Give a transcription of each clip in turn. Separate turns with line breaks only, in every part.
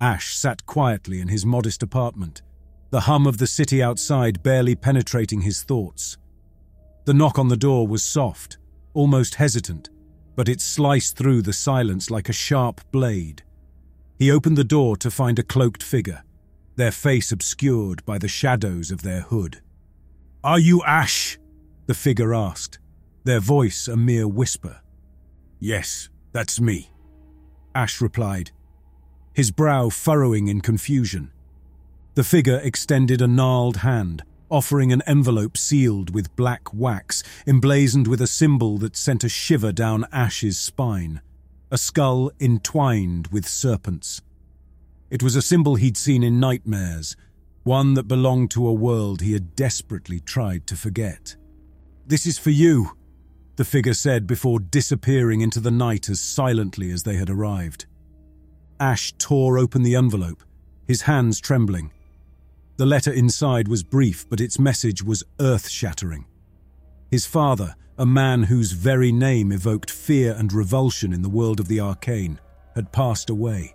Ash sat quietly in his modest apartment, the hum of the city outside barely penetrating his thoughts. The knock on the door was soft, almost hesitant, but it sliced through the silence like a sharp blade. He opened the door to find a cloaked figure, their face obscured by the shadows of their hood. Are you Ash? The figure asked, their voice a mere whisper. Yes, that's me, Ash replied, his brow furrowing in confusion. The figure extended a gnarled hand, offering an envelope sealed with black wax, emblazoned with a symbol that sent a shiver down Ash's spine a skull entwined with serpents. It was a symbol he'd seen in nightmares, one that belonged to a world he had desperately tried to forget. This is for you, the figure said before disappearing into the night as silently as they had arrived. Ash tore open the envelope, his hands trembling. The letter inside was brief, but its message was earth shattering. His father, a man whose very name evoked fear and revulsion in the world of the arcane, had passed away.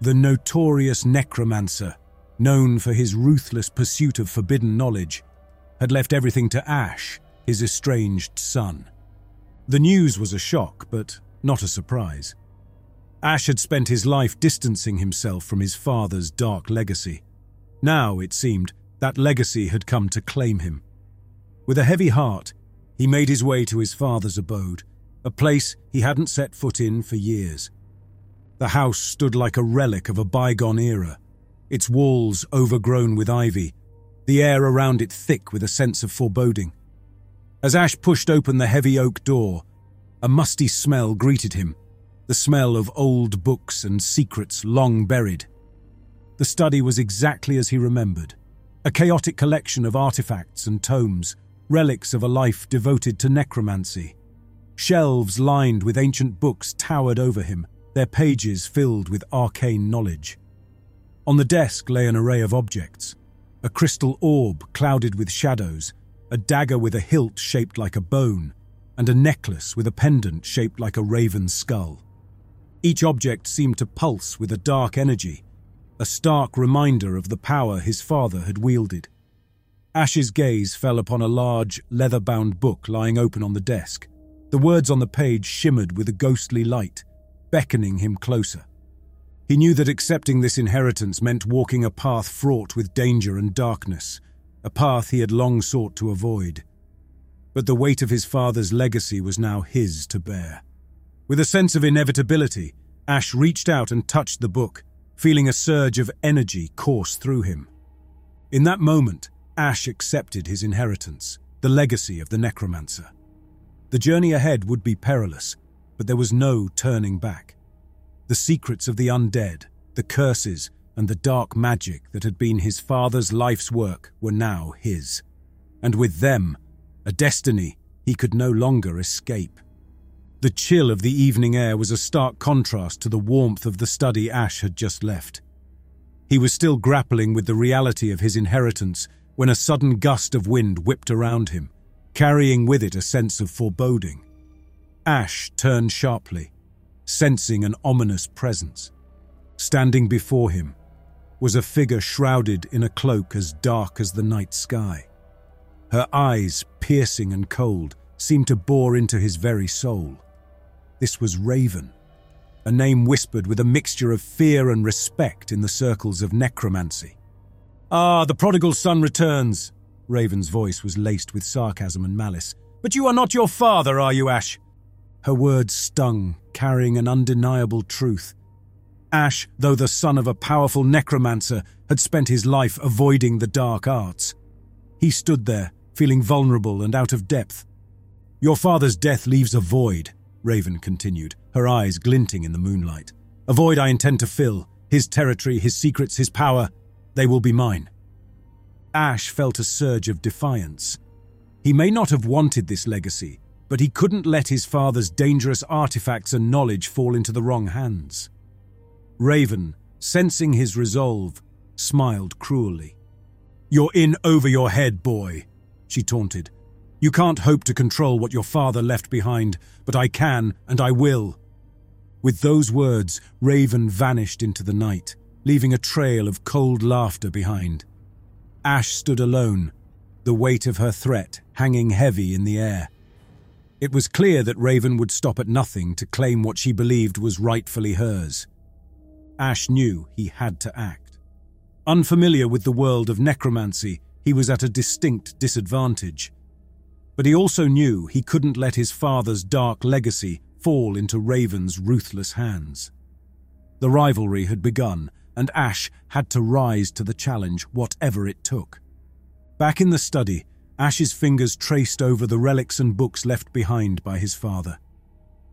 The notorious necromancer, known for his ruthless pursuit of forbidden knowledge, had left everything to Ash, his estranged son. The news was a shock, but not a surprise. Ash had spent his life distancing himself from his father's dark legacy. Now, it seemed, that legacy had come to claim him. With a heavy heart, he made his way to his father's abode, a place he hadn't set foot in for years. The house stood like a relic of a bygone era, its walls overgrown with ivy, the air around it thick with a sense of foreboding. As Ash pushed open the heavy oak door, a musty smell greeted him the smell of old books and secrets long buried. The study was exactly as he remembered a chaotic collection of artifacts and tomes, relics of a life devoted to necromancy. Shelves lined with ancient books towered over him, their pages filled with arcane knowledge. On the desk lay an array of objects a crystal orb clouded with shadows, a dagger with a hilt shaped like a bone, and a necklace with a pendant shaped like a raven's skull. Each object seemed to pulse with a dark energy, a stark reminder of the power his father had wielded. Ash's gaze fell upon a large, leather bound book lying open on the desk. The words on the page shimmered with a ghostly light, beckoning him closer. He knew that accepting this inheritance meant walking a path fraught with danger and darkness, a path he had long sought to avoid. But the weight of his father's legacy was now his to bear. With a sense of inevitability, Ash reached out and touched the book, feeling a surge of energy course through him. In that moment, Ash accepted his inheritance, the legacy of the necromancer. The journey ahead would be perilous, but there was no turning back. The secrets of the undead, the curses, and the dark magic that had been his father's life's work were now his. And with them, a destiny he could no longer escape. The chill of the evening air was a stark contrast to the warmth of the study Ash had just left. He was still grappling with the reality of his inheritance when a sudden gust of wind whipped around him, carrying with it a sense of foreboding. Ash turned sharply, sensing an ominous presence. Standing before him was a figure shrouded in a cloak as dark as the night sky. Her eyes, piercing and cold, seemed to bore into his very soul. This was Raven, a name whispered with a mixture of fear and respect in the circles of necromancy. Ah, the prodigal son returns. Raven's voice was laced with sarcasm and malice. But you are not your father, are you, Ash? Her words stung, carrying an undeniable truth. Ash, though the son of a powerful necromancer, had spent his life avoiding the dark arts. He stood there, feeling vulnerable and out of depth. Your father's death leaves a void, Raven continued, her eyes glinting in the moonlight. A void I intend to fill. His territory, his secrets, his power, they will be mine. Ash felt a surge of defiance. He may not have wanted this legacy, but he couldn't let his father's dangerous artifacts and knowledge fall into the wrong hands. Raven, sensing his resolve, smiled cruelly. You're in over your head, boy, she taunted, you can't hope to control what your father left behind, but I can and I will. With those words, Raven vanished into the night, leaving a trail of cold laughter behind. Ash stood alone, the weight of her threat hanging heavy in the air. It was clear that Raven would stop at nothing to claim what she believed was rightfully hers. Ash knew he had to act. Unfamiliar with the world of necromancy, he was at a distinct disadvantage. But he also knew he couldn't let his father's dark legacy fall into Raven's ruthless hands. The rivalry had begun, and Ash had to rise to the challenge, whatever it took. Back in the study, Ash's fingers traced over the relics and books left behind by his father.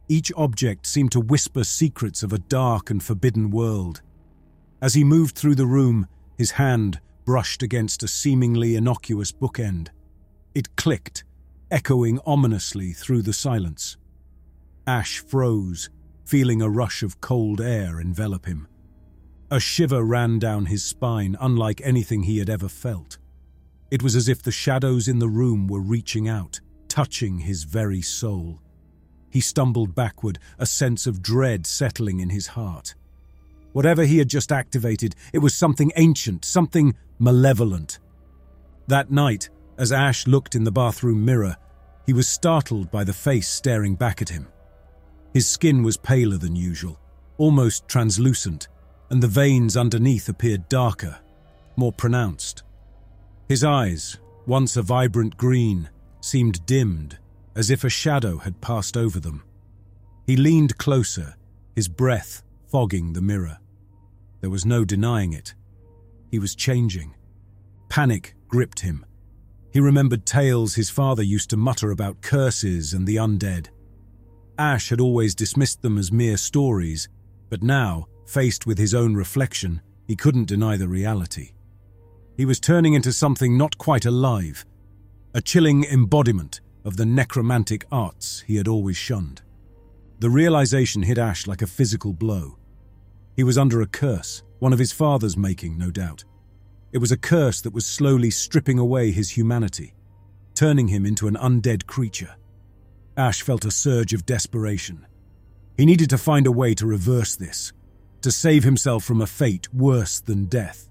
Each object seemed to whisper secrets of a dark and forbidden world. As he moved through the room, his hand brushed against a seemingly innocuous bookend. It clicked, echoing ominously through the silence. Ash froze, feeling a rush of cold air envelop him. A shiver ran down his spine, unlike anything he had ever felt. It was as if the shadows in the room were reaching out, touching his very soul. He stumbled backward, a sense of dread settling in his heart. Whatever he had just activated, it was something ancient, something malevolent. That night, as Ash looked in the bathroom mirror, he was startled by the face staring back at him. His skin was paler than usual, almost translucent, and the veins underneath appeared darker, more pronounced. His eyes, once a vibrant green, seemed dimmed, as if a shadow had passed over them. He leaned closer, his breath fogging the mirror. There was no denying it. He was changing. Panic gripped him. He remembered tales his father used to mutter about curses and the undead. Ash had always dismissed them as mere stories, but now, faced with his own reflection, he couldn't deny the reality. He was turning into something not quite alive, a chilling embodiment of the necromantic arts he had always shunned. The realization hit Ash like a physical blow. He was under a curse, one of his father's making, no doubt. It was a curse that was slowly stripping away his humanity, turning him into an undead creature. Ash felt a surge of desperation. He needed to find a way to reverse this, to save himself from a fate worse than death.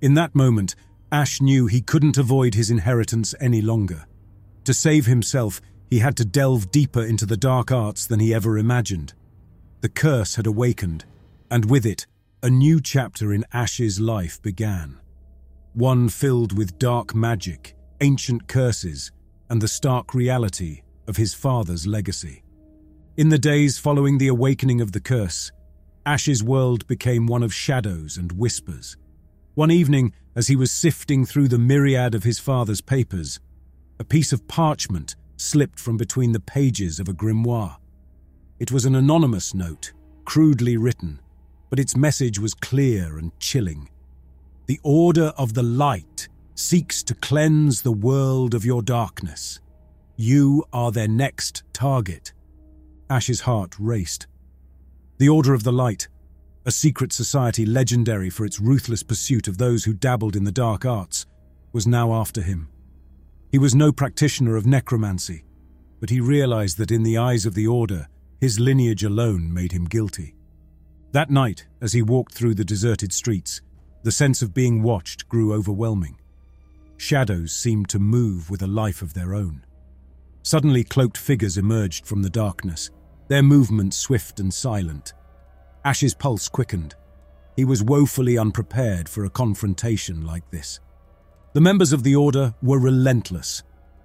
In that moment, Ash knew he couldn't avoid his inheritance any longer. To save himself, he had to delve deeper into the dark arts than he ever imagined. The curse had awakened, and with it, a new chapter in Ash's life began. One filled with dark magic, ancient curses, and the stark reality of his father's legacy. In the days following the awakening of the curse, Ash's world became one of shadows and whispers. One evening, as he was sifting through the myriad of his father's papers, a piece of parchment slipped from between the pages of a grimoire. It was an anonymous note, crudely written, but its message was clear and chilling. The Order of the Light seeks to cleanse the world of your darkness. You are their next target. Ash's heart raced. The Order of the Light a secret society legendary for its ruthless pursuit of those who dabbled in the dark arts, was now after him. He was no practitioner of necromancy, but he realized that in the eyes of the Order, his lineage alone made him guilty. That night, as he walked through the deserted streets, the sense of being watched grew overwhelming. Shadows seemed to move with a life of their own. Suddenly, cloaked figures emerged from the darkness, their movements swift and silent, Ash's pulse quickened. He was woefully unprepared for a confrontation like this. The members of the Order were relentless.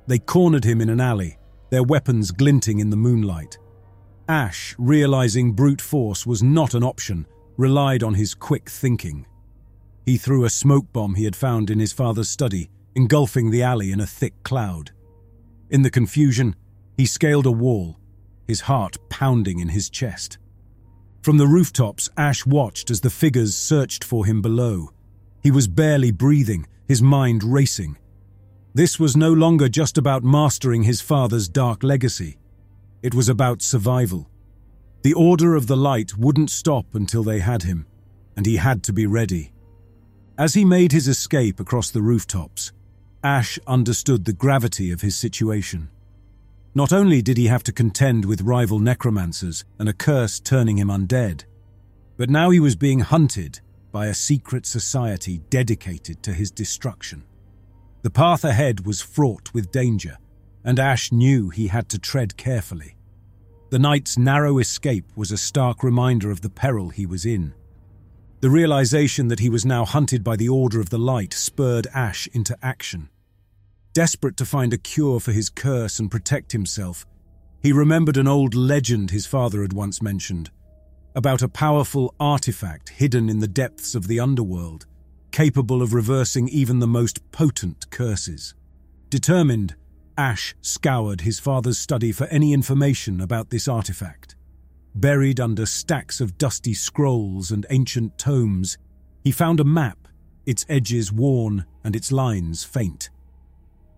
They cornered him in an alley, their weapons glinting in the moonlight. Ash, realizing brute force was not an option, relied on his quick thinking. He threw a smoke bomb he had found in his father's study, engulfing the alley in a thick cloud. In the confusion, he scaled a wall, his heart pounding in his chest. From the rooftops, Ash watched as the figures searched for him below. He was barely breathing, his mind racing. This was no longer just about mastering his father's dark legacy. It was about survival. The Order of the Light wouldn't stop until they had him, and he had to be ready. As he made his escape across the rooftops, Ash understood the gravity of his situation. Not only did he have to contend with rival necromancers and a curse turning him undead, but now he was being hunted by a secret society dedicated to his destruction. The path ahead was fraught with danger, and Ash knew he had to tread carefully. The night's narrow escape was a stark reminder of the peril he was in. The realization that he was now hunted by the Order of the Light spurred Ash into action. Desperate to find a cure for his curse and protect himself, he remembered an old legend his father had once mentioned about a powerful artifact hidden in the depths of the underworld, capable of reversing even the most potent curses. Determined, Ash scoured his father's study for any information about this artifact. Buried under stacks of dusty scrolls and ancient tomes, he found a map, its edges worn and its lines faint.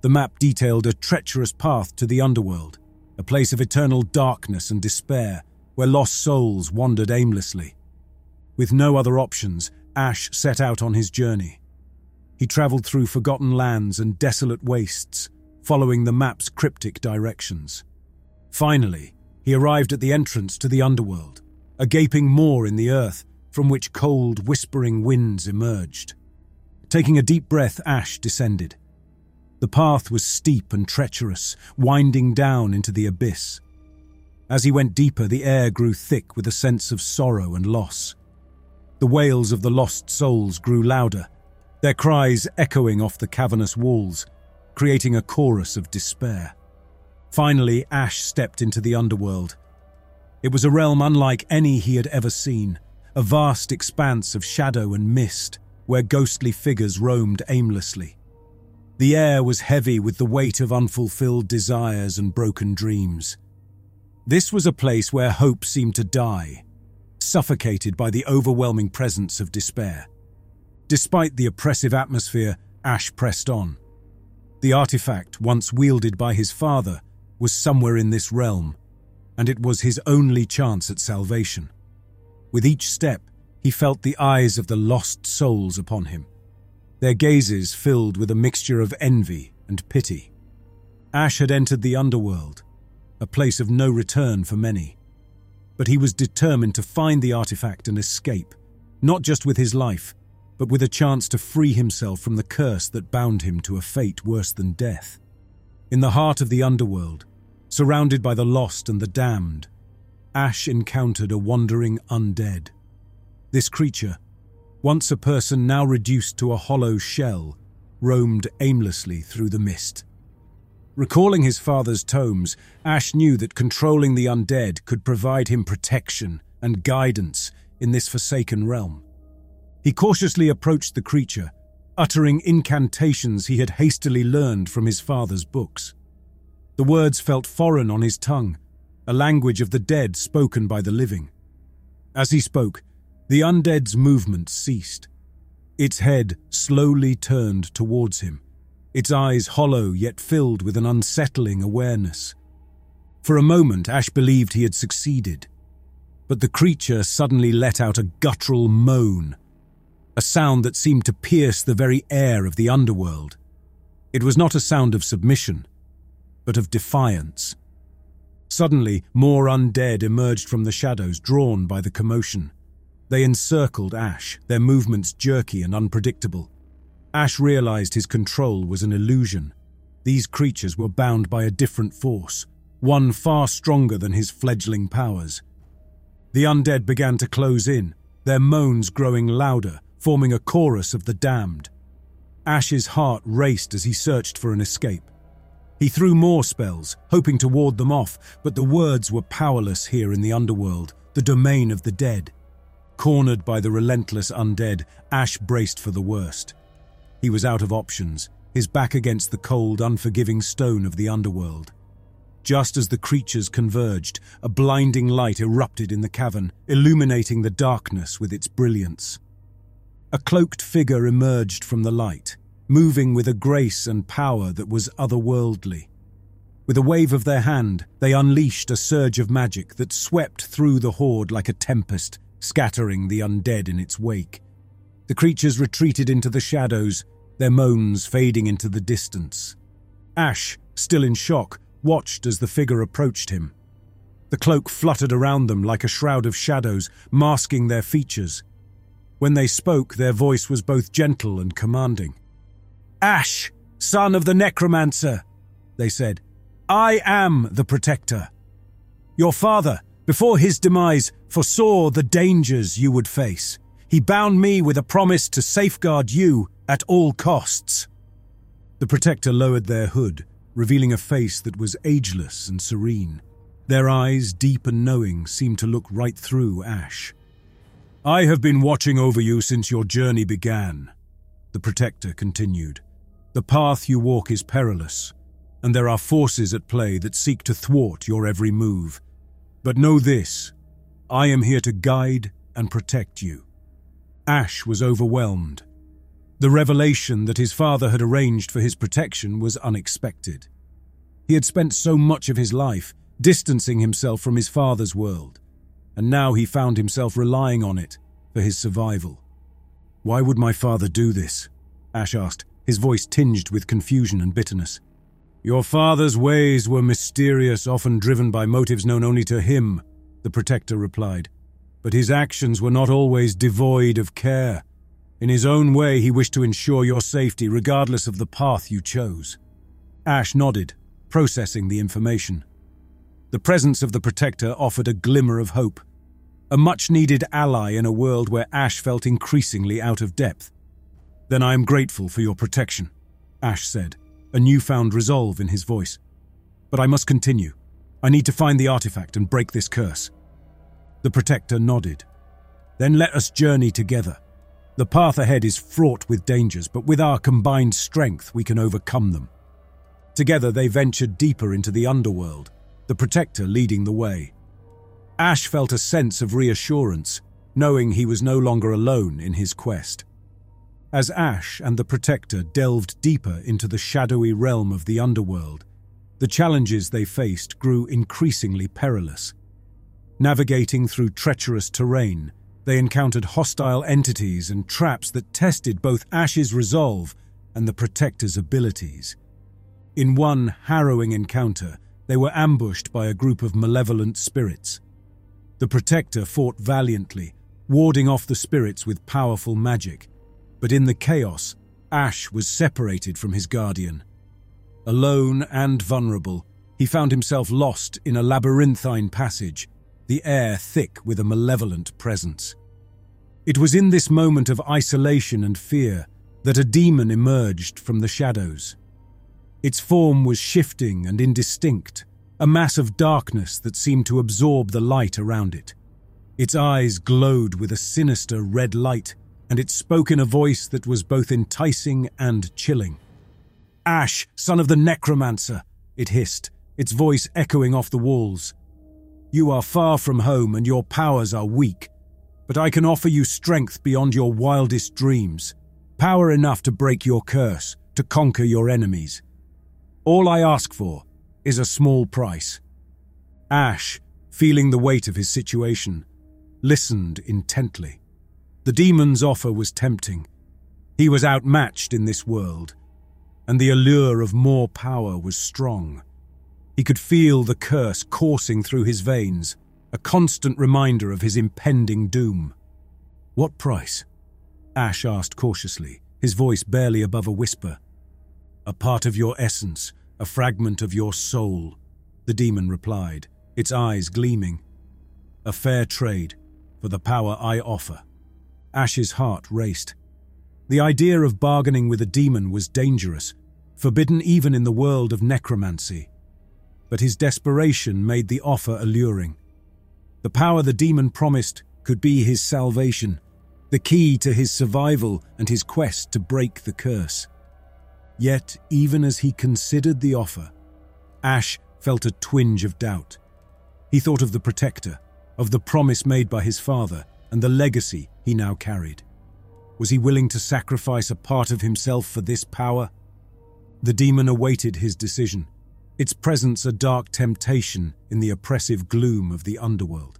The map detailed a treacherous path to the underworld, a place of eternal darkness and despair where lost souls wandered aimlessly. With no other options, Ash set out on his journey. He travelled through forgotten lands and desolate wastes, following the map's cryptic directions. Finally, he arrived at the entrance to the underworld, a gaping maw in the earth from which cold, whispering winds emerged. Taking a deep breath, Ash descended. The path was steep and treacherous, winding down into the abyss. As he went deeper, the air grew thick with a sense of sorrow and loss. The wails of the lost souls grew louder, their cries echoing off the cavernous walls, creating a chorus of despair. Finally, Ash stepped into the underworld. It was a realm unlike any he had ever seen, a vast expanse of shadow and mist, where ghostly figures roamed aimlessly. The air was heavy with the weight of unfulfilled desires and broken dreams. This was a place where hope seemed to die, suffocated by the overwhelming presence of despair. Despite the oppressive atmosphere, Ash pressed on. The artifact, once wielded by his father, was somewhere in this realm, and it was his only chance at salvation. With each step, he felt the eyes of the lost souls upon him, their gazes filled with a mixture of envy and pity. Ash had entered the underworld, a place of no return for many. But he was determined to find the artifact and escape, not just with his life, but with a chance to free himself from the curse that bound him to a fate worse than death. In the heart of the underworld, surrounded by the lost and the damned, Ash encountered a wandering undead. This creature, once a person now reduced to a hollow shell, roamed aimlessly through the mist. Recalling his father's tomes, Ash knew that controlling the undead could provide him protection and guidance in this forsaken realm. He cautiously approached the creature, uttering incantations he had hastily learned from his father's books. The words felt foreign on his tongue, a language of the dead spoken by the living. As he spoke, the undead's movement ceased. Its head slowly turned towards him, its eyes hollow yet filled with an unsettling awareness. For a moment, Ash believed he had succeeded, but the creature suddenly let out a guttural moan, a sound that seemed to pierce the very air of the underworld. It was not a sound of submission, but of defiance. Suddenly, more undead emerged from the shadows, drawn by the commotion. They encircled Ash, their movements jerky and unpredictable. Ash realized his control was an illusion. These creatures were bound by a different force, one far stronger than his fledgling powers. The undead began to close in, their moans growing louder, forming a chorus of the damned. Ash's heart raced as he searched for an escape. He threw more spells, hoping to ward them off, but the words were powerless here in the underworld, the domain of the dead. Cornered by the relentless undead, Ash braced for the worst. He was out of options, his back against the cold, unforgiving stone of the underworld. Just as the creatures converged, a blinding light erupted in the cavern, illuminating the darkness with its brilliance. A cloaked figure emerged from the light, moving with a grace and power that was otherworldly. With a wave of their hand, they unleashed a surge of magic that swept through the horde like a tempest, scattering the undead in its wake. The creatures retreated into the shadows, their moans fading into the distance. Ash, still in shock, watched as the figure approached him. The cloak fluttered around them like a shroud of shadows, masking their features. When they spoke, their voice was both gentle and commanding. Ash, son of the necromancer, they said, I am the protector. Your father, before his demise, foresaw the dangers you would face. He bound me with a promise to safeguard you at all costs. The protector lowered their hood, revealing a face that was ageless and serene. Their eyes, deep and knowing, seemed to look right through Ash. I have been watching over you since your journey began, the protector continued. The path you walk is perilous, and there are forces at play that seek to thwart your every move. But know this I am here to guide and protect you. Ash was overwhelmed. The revelation that his father had arranged for his protection was unexpected. He had spent so much of his life distancing himself from his father's world, and now he found himself relying on it for his survival. Why would my father do this? Ash asked, his voice tinged with confusion and bitterness. Your father's ways were mysterious, often driven by motives known only to him, the protector replied. But his actions were not always devoid of care. In his own way, he wished to ensure your safety, regardless of the path you chose. Ash nodded, processing the information. The presence of the protector offered a glimmer of hope, a much needed ally in a world where Ash felt increasingly out of depth. Then I am grateful for your protection, Ash said, a newfound resolve in his voice. But I must continue. I need to find the artifact and break this curse. The protector nodded. Then let us journey together. The path ahead is fraught with dangers, but with our combined strength, we can overcome them. Together, they ventured deeper into the underworld, the protector leading the way. Ash felt a sense of reassurance, knowing he was no longer alone in his quest. As Ash and the Protector delved deeper into the shadowy realm of the underworld, the challenges they faced grew increasingly perilous. Navigating through treacherous terrain, they encountered hostile entities and traps that tested both Ash's resolve and the Protector's abilities. In one harrowing encounter, they were ambushed by a group of malevolent spirits. The Protector fought valiantly, warding off the spirits with powerful magic, but in the chaos, Ash was separated from his guardian. Alone and vulnerable, he found himself lost in a labyrinthine passage, the air thick with a malevolent presence. It was in this moment of isolation and fear that a demon emerged from the shadows. Its form was shifting and indistinct, a mass of darkness that seemed to absorb the light around it. Its eyes glowed with a sinister red light, and it spoke in a voice that was both enticing and chilling. Ash, son of the necromancer, it hissed, its voice echoing off the walls. You are far from home and your powers are weak, but I can offer you strength beyond your wildest dreams, power enough to break your curse, to conquer your enemies. All I ask for is a small price. Ash, feeling the weight of his situation, listened intently. The demon's offer was tempting. He was outmatched in this world, and the allure of more power was strong. He could feel the curse coursing through his veins, a constant reminder of his impending doom. What price? Ash asked cautiously, his voice barely above a whisper. A part of your essence, a fragment of your soul, the demon replied, its eyes gleaming. A fair trade for the power I offer. Ash's heart raced. The idea of bargaining with a demon was dangerous, forbidden even in the world of necromancy. But his desperation made the offer alluring. The power the demon promised could be his salvation, the key to his survival and his quest to break the curse. Yet, even as he considered the offer, Ash felt a twinge of doubt. He thought of the protector, of the promise made by his father, and the legacy he now carried. Was he willing to sacrifice a part of himself for this power? The demon awaited his decision, its presence a dark temptation in the oppressive gloom of the underworld.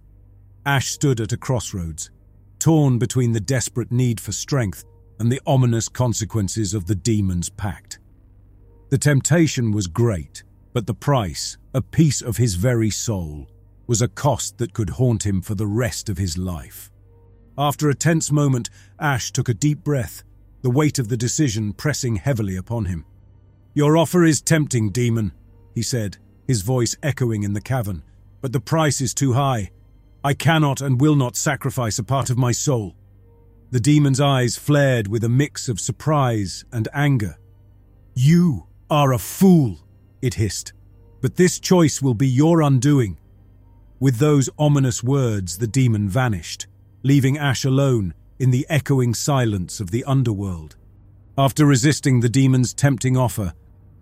Ash stood at a crossroads, torn between the desperate need for strength and the ominous consequences of the demon's pact. The temptation was great, but the price, a piece of his very soul, was a cost that could haunt him for the rest of his life. After a tense moment, Ash took a deep breath, the weight of the decision pressing heavily upon him. Your offer is tempting, demon, he said, his voice echoing in the cavern, but the price is too high. I cannot and will not sacrifice a part of my soul. The demon's eyes flared with a mix of surprise and anger. You are a fool, it hissed, but this choice will be your undoing. With those ominous words, the demon vanished, leaving Ash alone in the echoing silence of the underworld. After resisting the demon's tempting offer,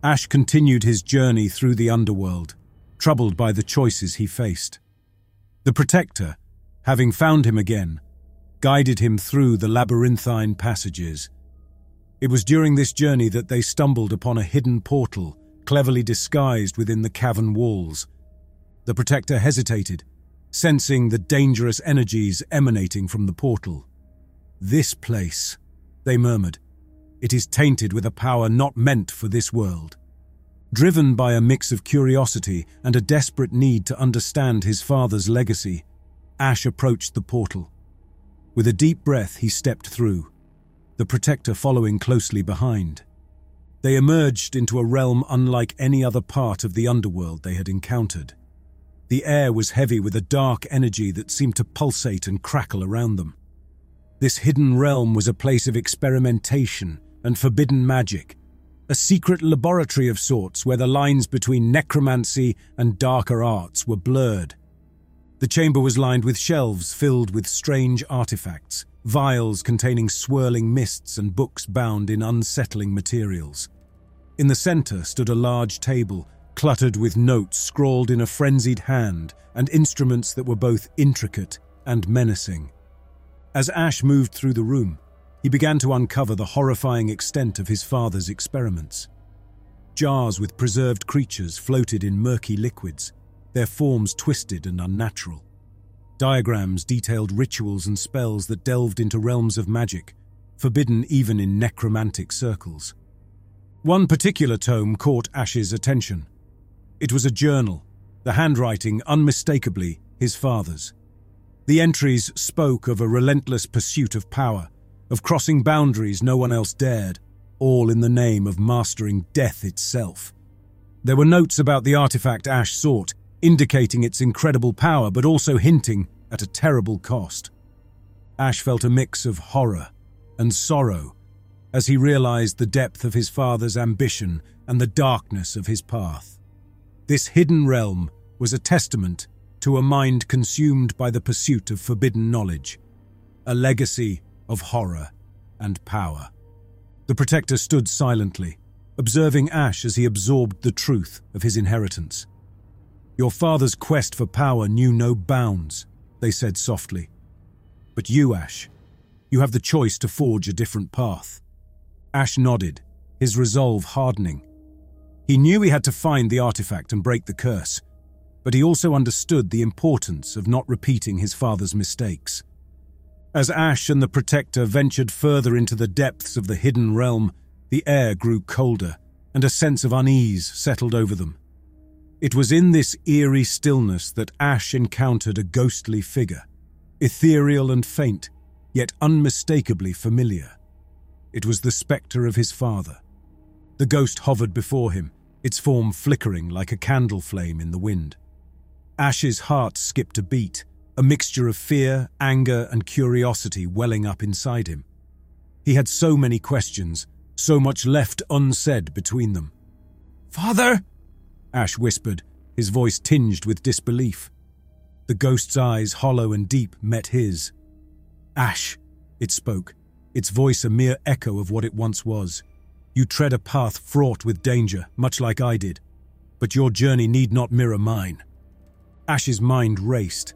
Ash continued his journey through the underworld, troubled by the choices he faced. The Protector, having found him again, guided him through the labyrinthine passages. It was during this journey that they stumbled upon a hidden portal, cleverly disguised within the cavern walls. The Protector hesitated, sensing the dangerous energies emanating from the portal. This place, they murmured. It is tainted with a power not meant for this world. Driven by a mix of curiosity and a desperate need to understand his father's legacy, Ash approached the portal. With a deep breath, he stepped through, the Protector following closely behind. They emerged into a realm unlike any other part of the underworld they had encountered. The air was heavy with a dark energy that seemed to pulsate and crackle around them. This hidden realm was a place of experimentation and forbidden magic, a secret laboratory of sorts where the lines between necromancy and darker arts were blurred. The chamber was lined with shelves filled with strange artifacts, vials containing swirling mists and books bound in unsettling materials. In the center stood a large table, cluttered with notes scrawled in a frenzied hand and instruments that were both intricate and menacing. As Ash moved through the room, he began to uncover the horrifying extent of his father's experiments. Jars with preserved creatures floated in murky liquids, their forms twisted and unnatural. Diagrams detailed rituals and spells that delved into realms of magic, forbidden even in necromantic circles. One particular tome caught Ash's attention. It was a journal, the handwriting unmistakably his father's. The entries spoke of a relentless pursuit of power, of crossing boundaries no one else dared, all in the name of mastering death itself. There were notes about the artifact Ash sought, indicating its incredible power but also hinting at a terrible cost. Ash felt a mix of horror and sorrow as he realized the depth of his father's ambition and the darkness of his path. This hidden realm was a testament to a mind consumed by the pursuit of forbidden knowledge, a legacy of horror and power. The Protector stood silently, observing Ash as he absorbed the truth of his inheritance. Your father's quest for power knew no bounds, they said softly. But you, Ash, you have the choice to forge a different path. Ash nodded, his resolve hardening. He knew he had to find the artifact and break the curse, but he also understood the importance of not repeating his father's mistakes. As Ash and the Protector ventured further into the depths of the hidden realm, the air grew colder, and a sense of unease settled over them. It was in this eerie stillness that Ash encountered a ghostly figure, ethereal and faint, yet unmistakably familiar. It was the spectre of his father. The ghost hovered before him, its form flickering like a candle flame in the wind. Ash's heart skipped a beat, a mixture of fear, anger, and curiosity welling up inside him. He had so many questions, so much left unsaid between them. Father! Ash whispered, his voice tinged with disbelief. The ghost's eyes, hollow and deep, met his. Ash, it spoke, its voice a mere echo of what it once was. You tread a path fraught with danger, much like I did, but your journey need not mirror mine. Ash's mind raced.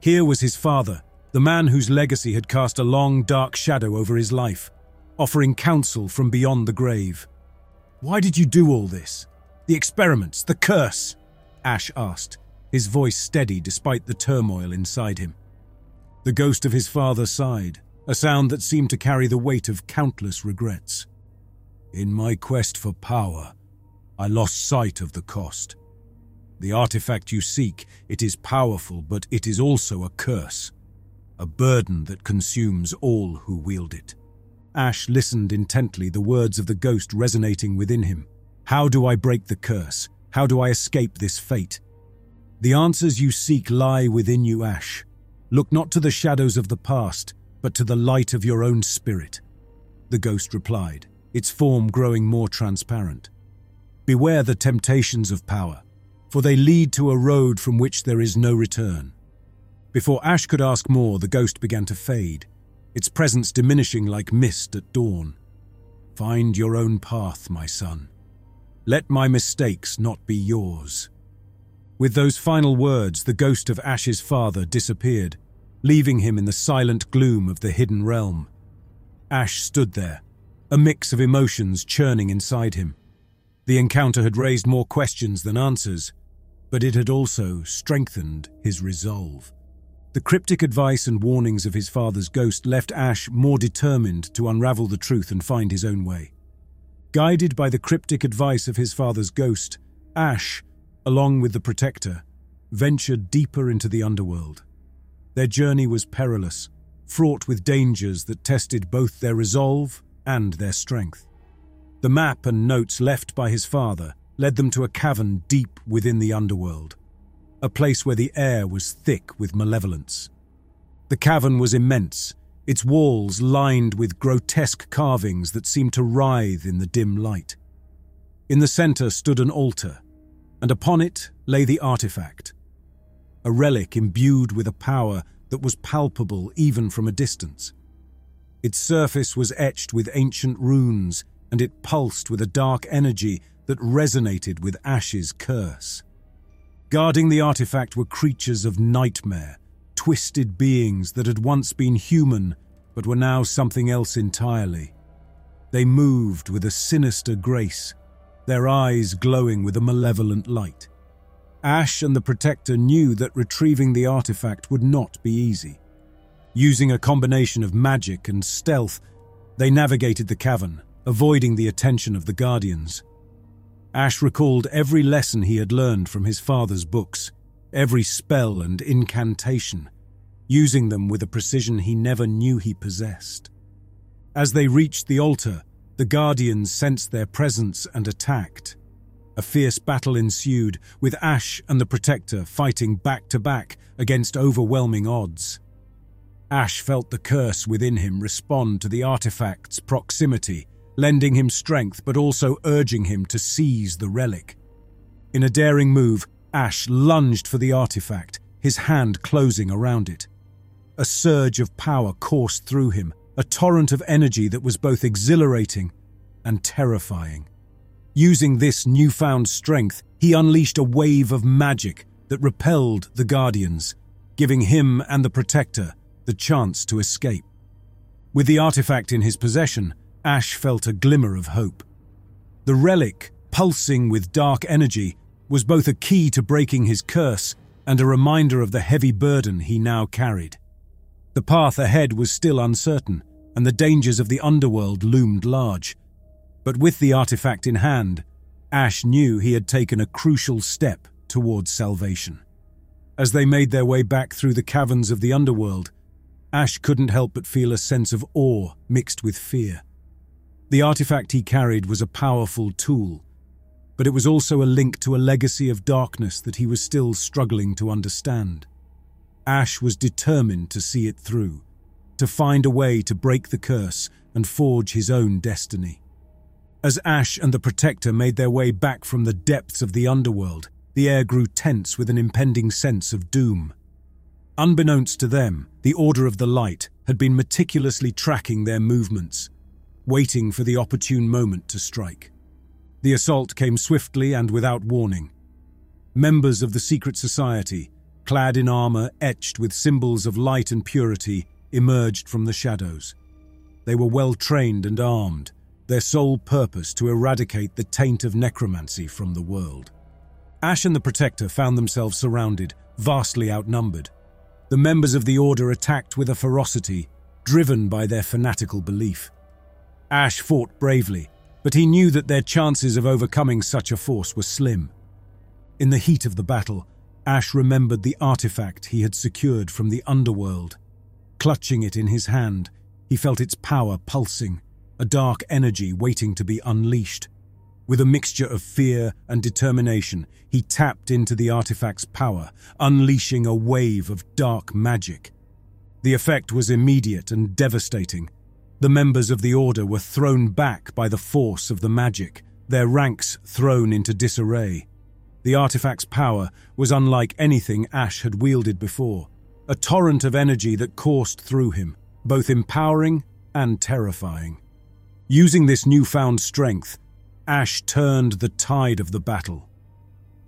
Here was his father, the man whose legacy had cast a long, dark shadow over his life, offering counsel from beyond the grave. Why did you do all this? The experiments, the curse? Ash asked, his voice steady despite the turmoil inside him. The ghost of his father sighed, a sound that seemed to carry the weight of countless regrets. In my quest for power, I lost sight of the cost. The artifact you seek, it is powerful, but it is also a curse. A burden that consumes all who wield it. Ash listened intently, the words of the ghost resonating within him. How do I break the curse? How do I escape this fate? The answers you seek lie within you, Ash. Look not to the shadows of the past, but to the light of your own spirit. The ghost replied, its form growing more transparent. Beware the temptations of power, for they lead to a road from which there is no return. Before Ash could ask more, the ghost began to fade, its presence diminishing like mist at dawn. Find your own path, my son. Let my mistakes not be yours. With those final words, the ghost of Ash's father disappeared, leaving him in the silent gloom of the hidden realm. Ash stood there, a mix of emotions churning inside him. The encounter had raised more questions than answers, but it had also strengthened his resolve. The cryptic advice and warnings of his father's ghost left Ash more determined to unravel the truth and find his own way. Guided by the cryptic advice of his father's ghost, Ash, along with the Protector, ventured deeper into the underworld. Their journey was perilous, fraught with dangers that tested both their resolve and their strength. The map and notes left by his father led them to a cavern deep within the underworld a place where the air was thick with malevolence. The cavern was immense, its walls lined with grotesque carvings that seemed to writhe in the dim light. In the center stood an altar, and upon it lay the artifact, a relic imbued with a power that was palpable even from a distance. Its surface was etched with ancient runes, and it pulsed with a dark energy that resonated with Ash's curse. Guarding the artifact were creatures of nightmare, twisted beings that had once been human but were now something else entirely. They moved with a sinister grace, their eyes glowing with a malevolent light. Ash and the Protector knew that retrieving the artifact would not be easy. Using a combination of magic and stealth, they navigated the cavern, avoiding the attention of the Guardians. Ash recalled every lesson he had learned from his father's books, every spell and incantation, using them with a precision he never knew he possessed. As they reached the altar, the Guardians sensed their presence and attacked. A fierce battle ensued, with Ash and the Protector fighting back to back against overwhelming odds. Ash felt the curse within him respond to the artifact's proximity lending him strength but also urging him to seize the relic. In a daring move, Ash lunged for the artifact, his hand closing around it. A surge of power coursed through him, a torrent of energy that was both exhilarating and terrifying. Using this newfound strength, he unleashed a wave of magic that repelled the Guardians, giving him and the Protector the chance to escape. With the artifact in his possession, Ash felt a glimmer of hope. The relic, pulsing with dark energy, was both a key to breaking his curse and a reminder of the heavy burden he now carried. The path ahead was still uncertain, and the dangers of the underworld loomed large. But with the artifact in hand, Ash knew he had taken a crucial step towards salvation. As they made their way back through the caverns of the underworld, Ash couldn't help but feel a sense of awe mixed with fear. The artifact he carried was a powerful tool, but it was also a link to a legacy of darkness that he was still struggling to understand. Ash was determined to see it through, to find a way to break the curse and forge his own destiny. As Ash and the Protector made their way back from the depths of the underworld, the air grew tense with an impending sense of doom. Unbeknownst to them, the Order of the Light had been meticulously tracking their movements, waiting for the opportune moment to strike. The assault came swiftly and without warning. Members of the secret society, clad in armor etched with symbols of light and purity, emerged from the shadows. They were well trained and armed, their sole purpose to eradicate the taint of necromancy from the world. Ash and the Protector found themselves surrounded, vastly outnumbered. The members of the Order attacked with a ferocity, driven by their fanatical belief. Ash fought bravely, but he knew that their chances of overcoming such a force were slim. In the heat of the battle, Ash remembered the artifact he had secured from the underworld. Clutching it in his hand, he felt its power pulsing, a dark energy waiting to be unleashed. With a mixture of fear and determination, he tapped into the artifact's power, unleashing a wave of dark magic. The effect was immediate and devastating. The members of the Order were thrown back by the force of the magic, their ranks thrown into disarray. The artifact's power was unlike anything Ash had wielded before, a torrent of energy that coursed through him, both empowering and terrifying. Using this newfound strength, Ash turned the tide of the battle.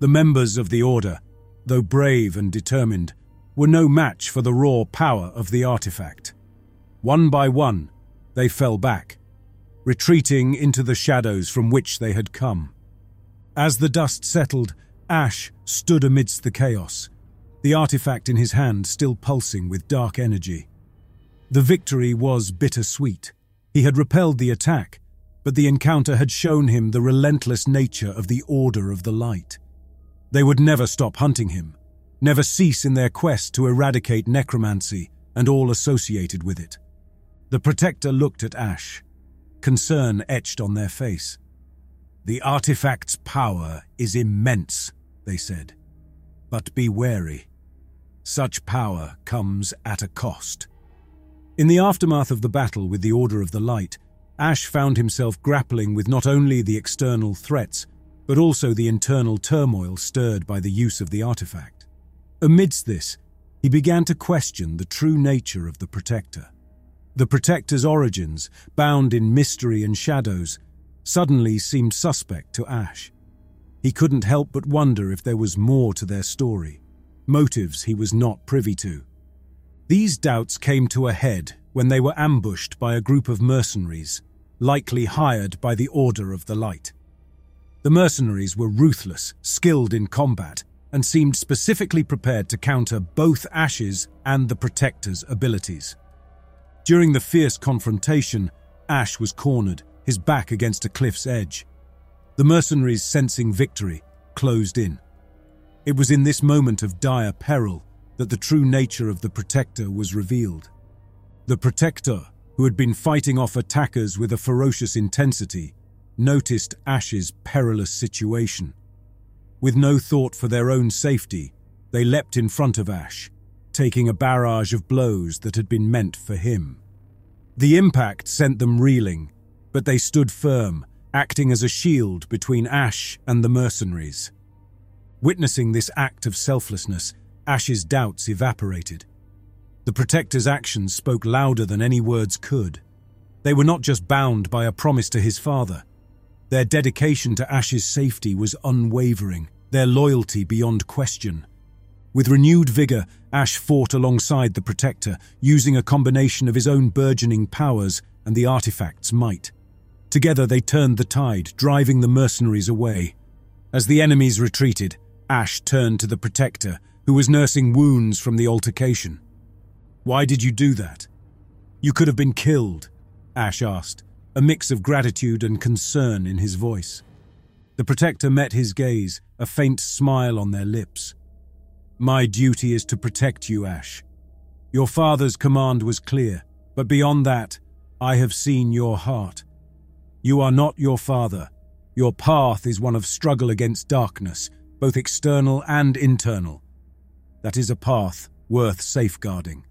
The members of the Order, though brave and determined, were no match for the raw power of the artifact. One by one, they fell back, retreating into the shadows from which they had come. As the dust settled, Ash stood amidst the chaos, the artifact in his hand still pulsing with dark energy. The victory was bittersweet. He had repelled the attack, but the encounter had shown him the relentless nature of the Order of the Light. They would never stop hunting him, never cease in their quest to eradicate necromancy and all associated with it. The Protector looked at Ash, concern etched on their face. The artifact's power is immense, they said. But be wary. Such power comes at a cost. In the aftermath of the battle with the Order of the Light, Ash found himself grappling with not only the external threats, but also the internal turmoil stirred by the use of the artifact. Amidst this, he began to question the true nature of the Protector. The Protector's origins, bound in mystery and shadows, suddenly seemed suspect to Ash. He couldn't help but wonder if there was more to their story, motives he was not privy to. These doubts came to a head when they were ambushed by a group of mercenaries, likely hired by the Order of the Light. The mercenaries were ruthless, skilled in combat, and seemed specifically prepared to counter both Ash's and the Protector's abilities. During the fierce confrontation, Ash was cornered, his back against a cliff's edge. The mercenaries, sensing victory, closed in. It was in this moment of dire peril that the true nature of the Protector was revealed. The Protector, who had been fighting off attackers with a ferocious intensity, noticed Ash's perilous situation. With no thought for their own safety, they leapt in front of Ash, taking a barrage of blows that had been meant for him. The impact sent them reeling, but they stood firm, acting as a shield between Ash and the mercenaries. Witnessing this act of selflessness, Ash's doubts evaporated. The Protector's actions spoke louder than any words could. They were not just bound by a promise to his father. Their dedication to Ash's safety was unwavering, their loyalty beyond question. With renewed vigour, Ash fought alongside the Protector, using a combination of his own burgeoning powers and the artifact's might. Together they turned the tide, driving the mercenaries away. As the enemies retreated, Ash turned to the Protector, who was nursing wounds from the altercation. Why did you do that? You could have been killed, Ash asked, a mix of gratitude and concern in his voice. The Protector met his gaze, a faint smile on their lips. My duty is to protect you, Ash. Your father's command was clear, but beyond that, I have seen your heart. You are not your father. Your path is one of struggle against darkness, both external and internal. That is a path worth safeguarding.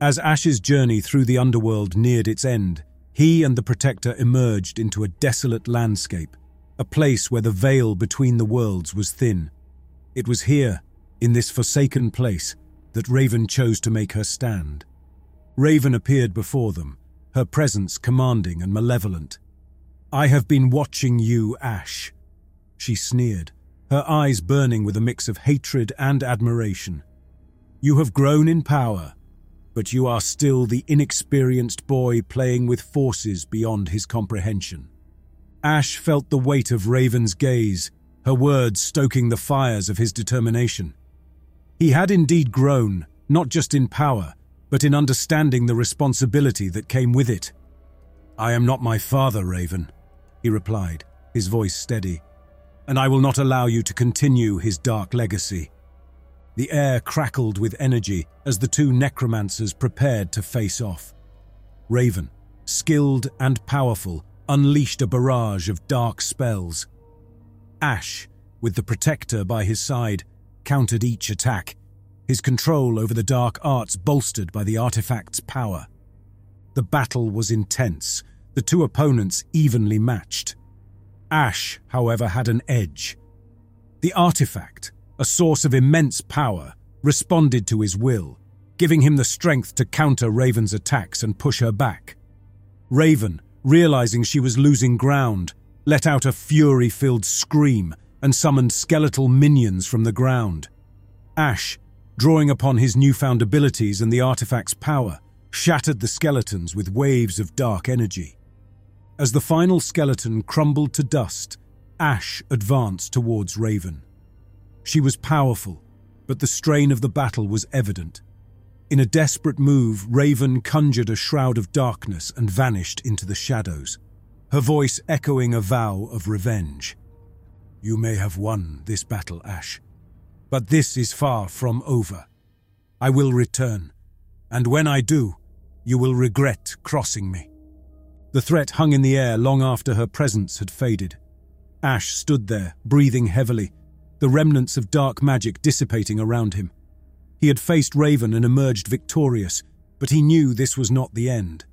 As Ash's journey through the underworld neared its end, he and the Protector emerged into a desolate landscape, a place where the veil between the worlds was thin. It was here, in this forsaken place, that Raven chose to make her stand. Raven appeared before them, her presence commanding and malevolent. I have been watching you, Ash. She sneered, her eyes burning with a mix of hatred and admiration. You have grown in power, but you are still the inexperienced boy playing with forces beyond his comprehension. Ash felt the weight of Raven's gaze, her words stoking the fires of his determination. He had indeed grown, not just in power, but in understanding the responsibility that came with it. I am not my father, Raven, he replied, his voice steady, and I will not allow you to continue his dark legacy. The air crackled with energy as the two necromancers prepared to face off. Raven, skilled and powerful, unleashed a barrage of dark spells. Ash, with the Protector by his side, countered each attack, his control over the dark arts bolstered by the artifact's power. The battle was intense, the two opponents evenly matched. Ash, however, had an edge. The artifact, a source of immense power, responded to his will, giving him the strength to counter Raven's attacks and push her back. Raven, realizing she was losing ground, let out a fury filled scream and summoned skeletal minions from the ground. Ash, drawing upon his newfound abilities and the artifact's power, shattered the skeletons with waves of dark energy. As the final skeleton crumbled to dust, Ash advanced towards Raven. She was powerful, but the strain of the battle was evident. In a desperate move, Raven conjured a shroud of darkness and vanished into the shadows, her voice echoing a vow of revenge. You may have won this battle, Ash, but this is far from over. I will return, and when I do, you will regret crossing me. The threat hung in the air long after her presence had faded. Ash stood there, breathing heavily, the remnants of dark magic dissipating around him. He had faced Raven and emerged victorious, but he knew this was not the end.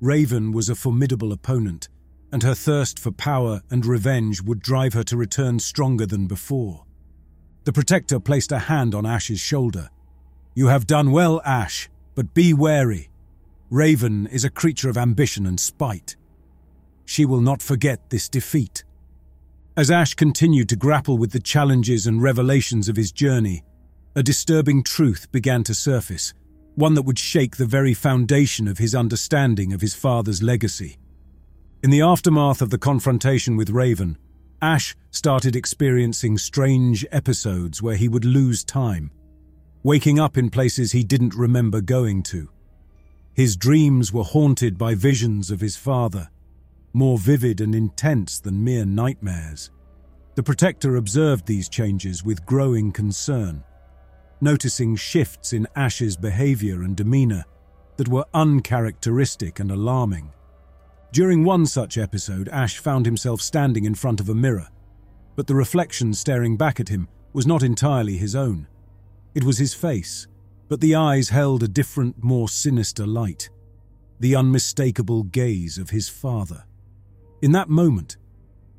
Raven was a formidable opponent, and her thirst for power and revenge would drive her to return stronger than before. The Protector placed a hand on Ash's shoulder. You have done well, Ash, but be wary. Raven is a creature of ambition and spite. She will not forget this defeat. As Ash continued to grapple with the challenges and revelations of his journey, a disturbing truth began to surface, one that would shake the very foundation of his understanding of his father's legacy. In the aftermath of the confrontation with Raven, Ash started experiencing strange episodes where he would lose time, waking up in places he didn't remember going to. His dreams were haunted by visions of his father, more vivid and intense than mere nightmares. The Protector observed these changes with growing concern, noticing shifts in Ash's behavior and demeanor that were uncharacteristic and alarming. During one such episode, Ash found himself standing in front of a mirror, but the reflection staring back at him was not entirely his own. It was his face, but the eyes held a different, more sinister light the unmistakable gaze of his father. In that moment,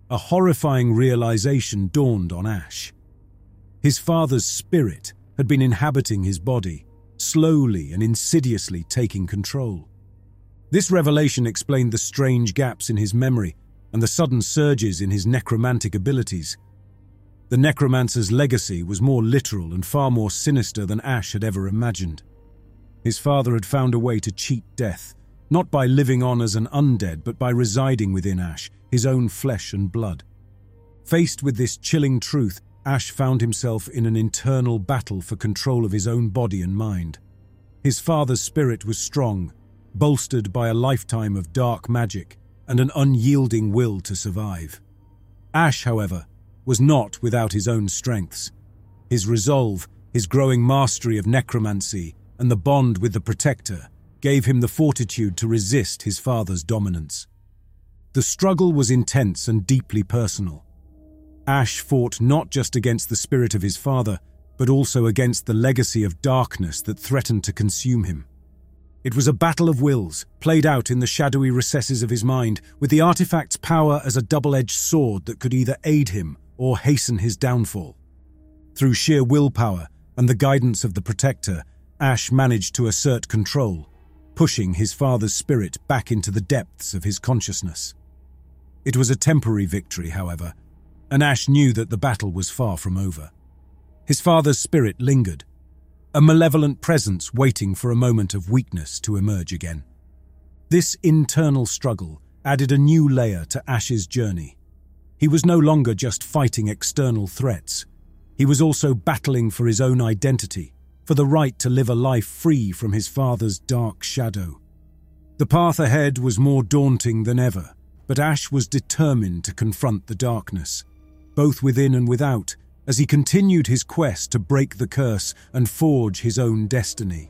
a horrifying realization dawned on Ash. His father's spirit had been inhabiting his body, slowly and insidiously taking control. This revelation explained the strange gaps in his memory and the sudden surges in his necromantic abilities. The necromancer's legacy was more literal and far more sinister than Ash had ever imagined. His father had found a way to cheat death, not by living on as an undead, but by residing within Ash, his own flesh and blood. Faced with this chilling truth, Ash found himself in an internal battle for control of his own body and mind. His father's spirit was strong, bolstered by a lifetime of dark magic and an unyielding will to survive. Ash, however, was not without his own strengths. His resolve, his growing mastery of necromancy, and the bond with the Protector gave him the fortitude to resist his father's dominance. The struggle was intense and deeply personal. Ash fought not just against the spirit of his father, but also against the legacy of darkness that threatened to consume him. It was a battle of wills, played out in the shadowy recesses of his mind, with the artifact's power as a double edged sword that could either aid him or hasten his downfall. Through sheer willpower and the guidance of the Protector, Ash managed to assert control, pushing his father's spirit back into the depths of his consciousness. It was a temporary victory, however, and Ash knew that the battle was far from over. His father's spirit lingered, a malevolent presence waiting for a moment of weakness to emerge again. This internal struggle added a new layer to Ash's journey. He was no longer just fighting external threats. He was also battling for his own identity for the right to live a life free from his father's dark shadow. The path ahead was more daunting than ever, but Ash was determined to confront the darkness, both within and without, as he continued his quest to break the curse and forge his own destiny.